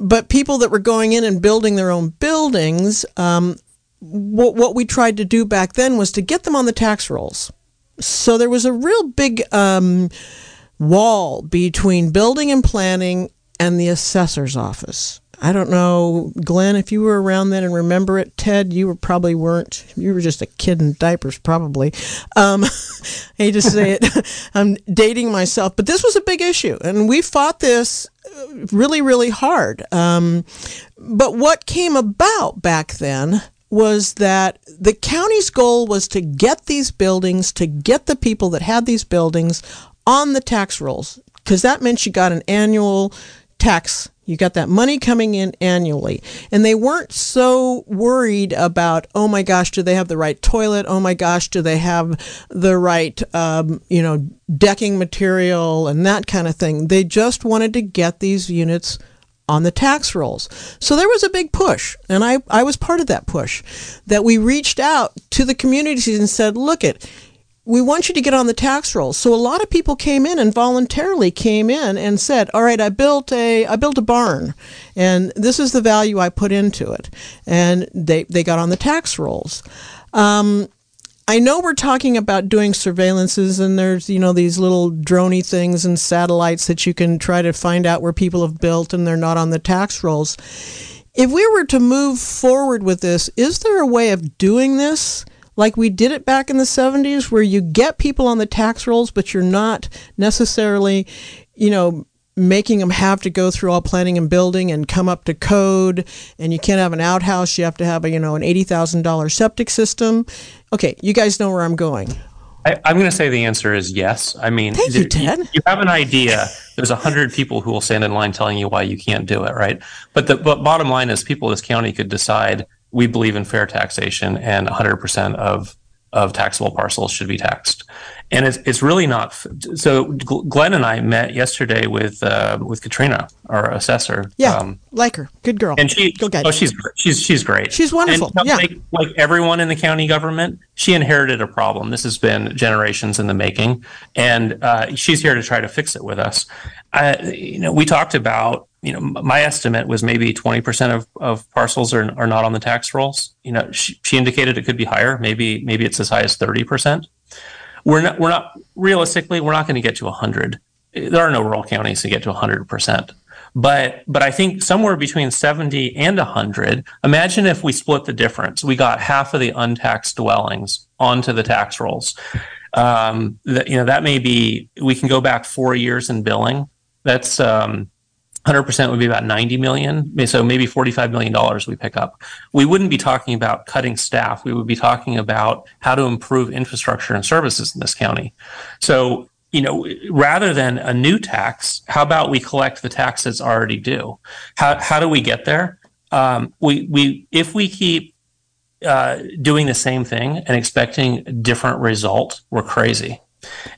But people that were going in and building their own buildings, um, what, what we tried to do back then was to get them on the tax rolls. So there was a real big um, wall between building and planning and the assessor's office. I don't know, Glenn, if you were around then and remember it. Ted, you were probably weren't. You were just a kid in diapers, probably. Um, I hate to say it. I'm dating myself, but this was a big issue, and we fought this uh, really, really hard. Um, but what came about back then was that the county's goal was to get these buildings, to get the people that had these buildings on the tax rolls, because that meant you got an annual tax. You got that money coming in annually. And they weren't so worried about, oh my gosh, do they have the right toilet? Oh my gosh, do they have the right, um, you know, decking material and that kind of thing. They just wanted to get these units on the tax rolls. So there was a big push, and I, I was part of that push, that we reached out to the communities and said, look it, we want you to get on the tax rolls. So a lot of people came in and voluntarily came in and said, "All right, I built a I built a barn, and this is the value I put into it," and they they got on the tax rolls. Um, I know we're talking about doing surveillances, and there's you know these little drony things and satellites that you can try to find out where people have built and they're not on the tax rolls If we were to move forward with this, is there a way of doing this? Like we did it back in the 70s, where you get people on the tax rolls, but you're not necessarily, you know, making them have to go through all planning and building and come up to code and you can't have an outhouse you have to have a you know an $80000 septic system okay you guys know where i'm going I, am going to say the answer is yes. I mean, Thank you, Ted. You, you have an idea. There's a hundred people who will stand in line telling you why you can't do it, right? But the but bottom line is, people in this county could decide we believe in fair taxation and 100% of of taxable parcels should be taxed and it's it's really not. So Glenn and I met yesterday with uh, with Katrina, our assessor. Yeah, um, like her, good girl. And she, Go get oh, she's she's she's great. She's wonderful. And, yeah, like, like everyone in the county government, she inherited a problem. This has been generations in the making, and uh, she's here to try to fix it with us. Uh, you know, we talked about you know, my estimate was maybe 20% of, of parcels are, are not on the tax rolls. You know, she, she indicated it could be higher. Maybe, maybe it's as high as 30% we're not we're not realistically we're not going to get to 100 there are no rural counties to get to 100% but but i think somewhere between 70 and 100 imagine if we split the difference. We got half of the untaxed dwellings onto the tax rolls. Um, that you know that may be we can go back four years in billing. That's um, 100% would be about 90 million. So maybe 45 million dollars we pick up. We wouldn't be talking about cutting staff. We would be talking about how to improve infrastructure and services in this county. So you know rather than a new tax how about we collect the tax that's already due? How, how do we get there? Um, we, we if we keep uh, doing the same thing and expecting a different result we're crazy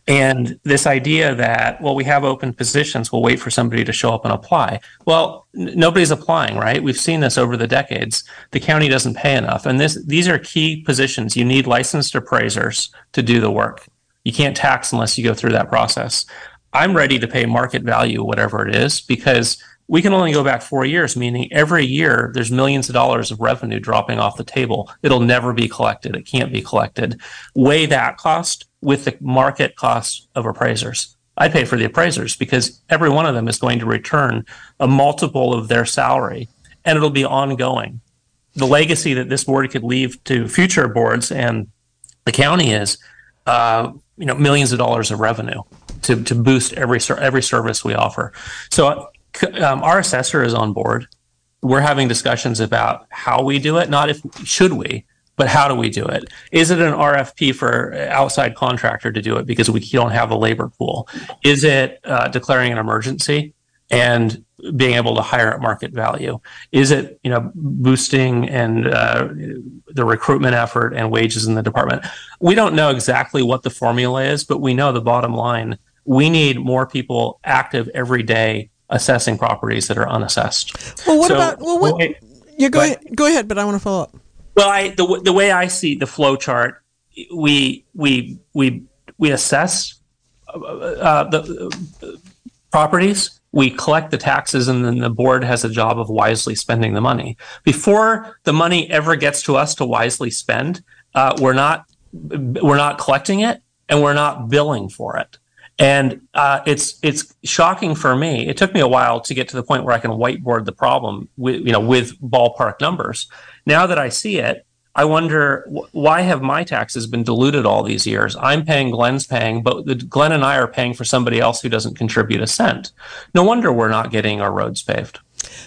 and this idea that, well, we have open positions, we'll wait for somebody to show up and apply. Well, n- nobody's applying, right? We've seen this over the decades. The county doesn't pay enough. And this, these are key positions. You need licensed appraisers to do the work. You can't tax unless you go through that process. I'm ready to pay market value, whatever it is, because we can only go back four years, meaning every year there's millions of dollars of revenue dropping off the table. It'll never be collected. It can't be collected. Weigh that cost with the market cost of appraisers. I pay for the appraisers because every one of them is going to return a multiple of their salary and it'll be ongoing. The legacy that this board could leave to future boards and the county is, uh, you know, millions of dollars of revenue to, to boost every every service we offer. So um, our assessor is on board. We're having discussions about how we do it, not if should we, but how do we do it? Is it an RFP for outside contractor to do it because we don't have a labor pool? Is it uh, declaring an emergency and being able to hire at market value? Is it you know boosting and uh, the recruitment effort and wages in the department? We don't know exactly what the formula is, but we know the bottom line. We need more people active every day assessing properties that are unassessed. Well, what so, about well, what, you go ahead, go ahead, but I want to follow up. Well, I the the way I see the flow chart, we we we we assess uh, uh the uh, properties. We collect the taxes, and then the board has a job of wisely spending the money. Before the money ever gets to us to wisely spend, uh, we're not we're not collecting it, and we're not billing for it. And uh, it's it's shocking for me. It took me a while to get to the point where I can whiteboard the problem with you know with ballpark numbers. Now that I see it, I wonder why have my taxes been diluted all these years? I'm paying, Glenn's paying, but the, Glenn and I are paying for somebody else who doesn't contribute a cent. No wonder we're not getting our roads paved.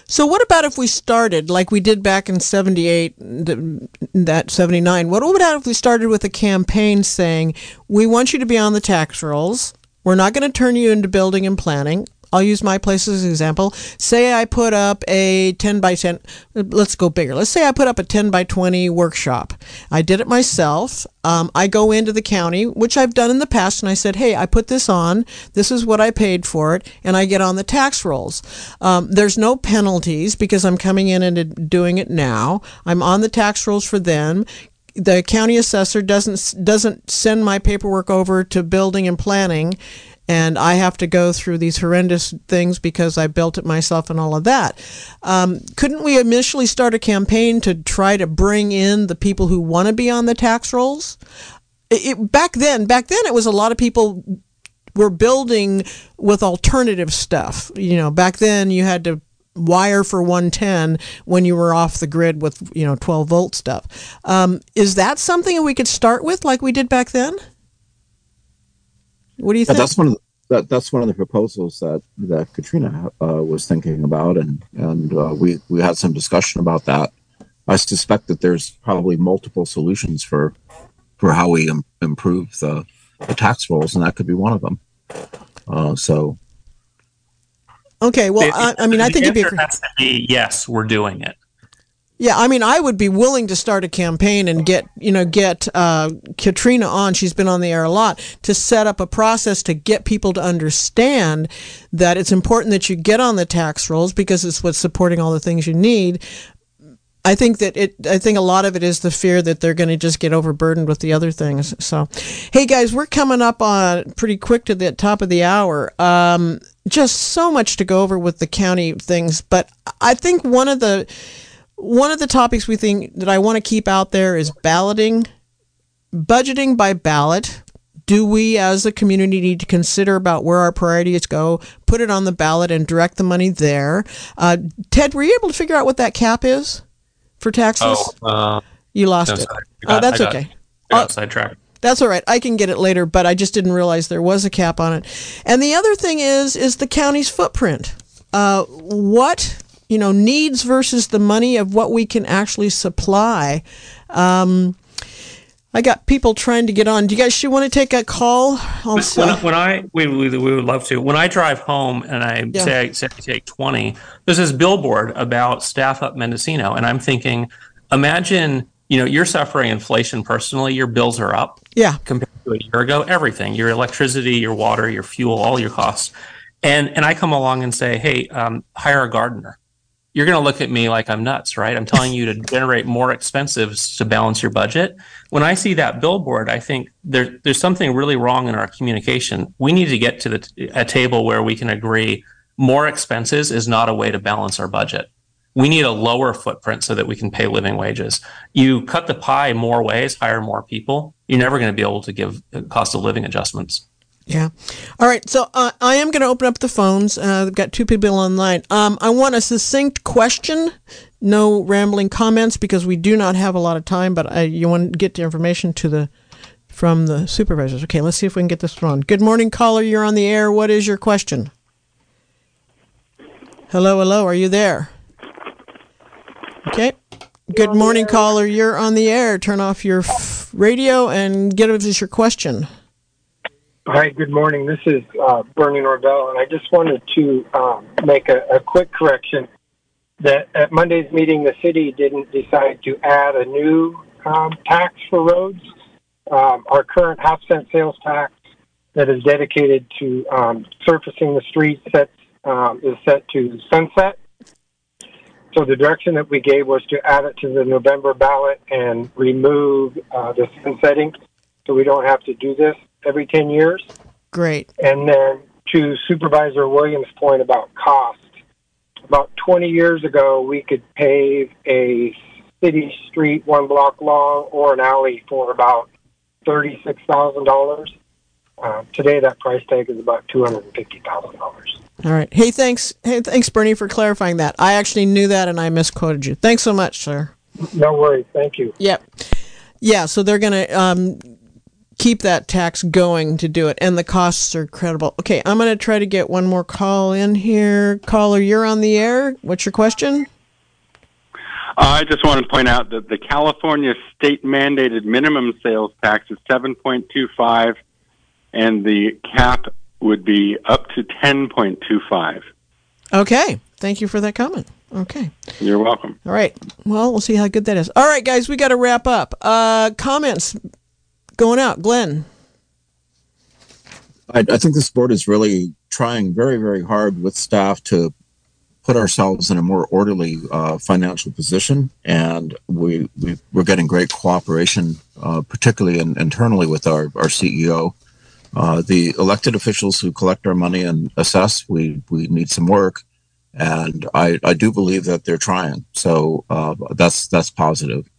So what about if we started like we did back in 78 that 79 what would happen if we started with a campaign saying we want you to be on the tax rolls we're not going to turn you into building and planning. I'll use my place as an example. Say I put up a 10 by 10, let's go bigger. Let's say I put up a 10 by 20 workshop. I did it myself. Um, I go into the county, which I've done in the past, and I said, hey, I put this on. This is what I paid for it, and I get on the tax rolls. Um, there's no penalties because I'm coming in and doing it now. I'm on the tax rolls for them the county assessor doesn't doesn't send my paperwork over to building and planning and I have to go through these horrendous things because I built it myself and all of that. Um, couldn't we initially start a campaign to try to bring in the people who want to be on the tax rolls? It, it, back then, back then, it was a lot of people were building with alternative stuff. You know, back then you had to wire for 110 when you were off the grid with you know 12 volt stuff. Um, is that something that we could start with like we did back then? What do you yeah, think? That's one of the, that, that's one of the proposals that that Katrina uh, was thinking about, and and uh, we we had some discussion about that. I suspect that there's probably multiple solutions for for how we Im- improve the, the tax rolls, and that could be one of them. Uh, so Okay, well, I, I, mean, I think it'd be, has to be yes, we're doing it. Yeah, I mean, I would be willing to start a campaign and get you know get uh, Katrina on. She's been on the air a lot to set up a process to get people to understand that it's important that you get on the tax rolls because it's what's supporting all the things you need. I think that it. I think a lot of it is the fear that they're going to just get overburdened with the other things. So, hey guys, we're coming up on pretty quick to the top of the hour. Um, just so much to go over with the county things, but I think one of the one of the topics we think that I want to keep out there is balloting, budgeting by ballot. Do we as a community need to consider about where our priorities go, put it on the ballot and direct the money there? Uh, Ted, were you able to figure out what that cap is? for taxes? Oh, uh, you lost no, it. Got, oh, that's I okay. Got, I sidetracked. That's all right. I can get it later, but I just didn't realize there was a cap on it. And the other thing is is the county's footprint. Uh, what you know needs versus the money of what we can actually supply. Um, I got people trying to get on. Do you guys want to take a call? Also? When, when I we, we, we, would love to. When I drive home and I yeah. say, say I take twenty, there's this billboard about staff up Mendocino, and I'm thinking, imagine you know you're suffering inflation personally. Your bills are up. Yeah. Compared to a year ago, everything your electricity, your water, your fuel, all your costs, and and I come along and say, hey, um, hire a gardener you're going to look at me like I'm nuts, right? I'm telling you to generate more expenses to balance your budget. When I see that billboard, I think there, there's something really wrong in our communication. We need to get to the, a table where we can agree more expenses is not a way to balance our budget. We need a lower footprint so that we can pay living wages. You cut the pie more ways, hire more people. You're never going to be able to give uh, cost of living adjustments. Yeah. All right. So uh, I am going to open up the phones. Uh, I've got two people online. Um, I want a succinct question, no rambling comments because we do not have a lot of time. But I, you want to get the information to the from the supervisors. Okay. Let's see if we can get this on. Good morning, caller. You're on the air. What is your question? Hello. Hello. Are you there? Okay. Good morning, caller. You're on the air. Turn off your f- radio and get us your question. Hi, good morning. This is uh, Bernie Norvell, and I just wanted to um, make a, a, quick correction that at Monday's meeting, the city didn't decide to add a new um, tax for roads. Um, our current half cent sales tax that is dedicated to um, surfacing the streets um, is set to sunset. So the direction that we gave was to add it to the November ballot and remove uh, the sunsetting so we don't have to do this every 10 years. Great. And then to Supervisor Williams' point about cost, about 20 years ago, we could pave a city street one block long or an alley for about $36,000. Uh, today, that price tag is about $250,000. All right. Hey, thanks. Hey, thanks, Bernie, for clarifying that. I actually knew that and I misquoted you. Thanks so much, sir. No worries. Thank you. Yep. Yeah, so they're going to um, keep that tax going to do it, and the costs are credible. Okay, I'm going to try to get one more call in here. Caller, you're on the air. What's your question? Uh, I just want to point out that the California state mandated minimum sales tax is 7.25, and the cap would be up to 10.25. Okay, thank you for that comment. Okay. You're welcome. All right. Well, we'll see how good that is. All right, guys, we got to wrap up. Uh, comments going out, Glenn? I, I think this board is really trying very, very hard with staff to put ourselves in a more orderly uh, financial position, and we, we are getting great cooperation, uh, particularly in, internally with our our CEO. Uh, the elected officials who collect our money and assess, we we need some work, and I I do believe that they're trying. So uh, that's that's positive.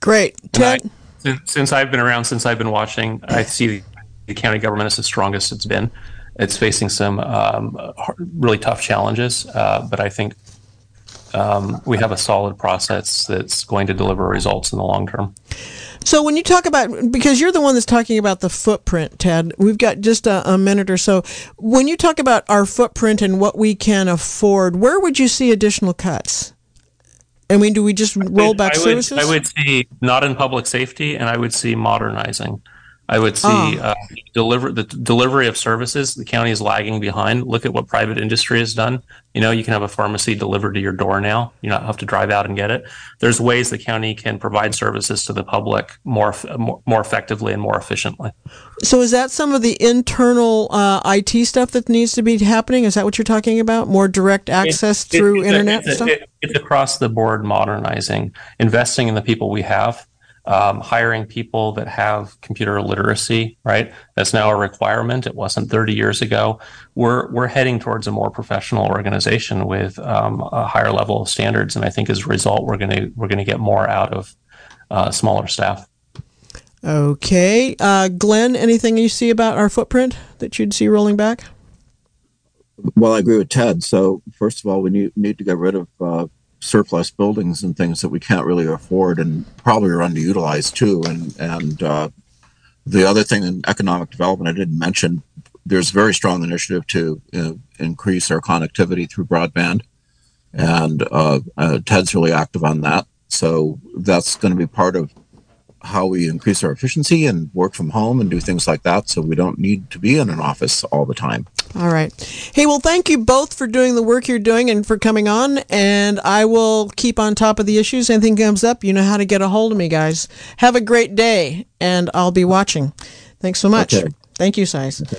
Great, Ted. Since, since I've been around, since I've been watching, I see the county government is the strongest it's been. it's facing some um, really tough challenges, uh, but I think um, we have a solid process that's going to deliver results in the long term. So when you talk about because you're the one that's talking about the footprint, Ted, we've got just a, a, minute or so. When you talk about our footprint and what we can afford, where would you see additional cuts? I mean, do we just roll back I would, services? I would see not in public safety, and I would see modernizing. I would see oh. uh, deliver the delivery of services. The county is lagging behind. Look at what private industry has done. You know, you can have a pharmacy delivered to your door now. You don't have to drive out and get it. There's ways the county can provide services to the public more more, more effectively and more efficiently. So, is that some of the internal uh, IT stuff that needs to be happening? Is that what you're talking about? More direct access it, through it, internet it's, stuff. It, it's across the board modernizing, investing in the people we have um, hiring people that have computer literacy, right? That's now a requirement. It wasn't 30 years ago. We're we're heading towards a more professional organization with um, a higher level of standards, and I think as a result, we're gonna we're gonna get more out of uh, smaller staff. Okay, uh, Glenn, anything you see about our footprint that you'd see rolling back? Well, I agree with Ted. So first of all, we need need to get rid of uh, surplus buildings and things that we can't really afford and probably are underutilized too. And and uh, the other thing in economic development I didn't mention, there's a very strong initiative to uh, increase our connectivity through broadband, and uh, uh Ted's really active on that. So that's going to be part of how we increase our efficiency and work from home and do things like that so we don't need to be in an office all the time. All right. Hey, well, thank you both for doing the work you're doing and for coming on. And I will keep on top of the issues. Anything comes up, you know how to get a hold of me, guys. Have a great day, and I'll be watching. Thanks so much. Okay. Thank you, Size. Okay.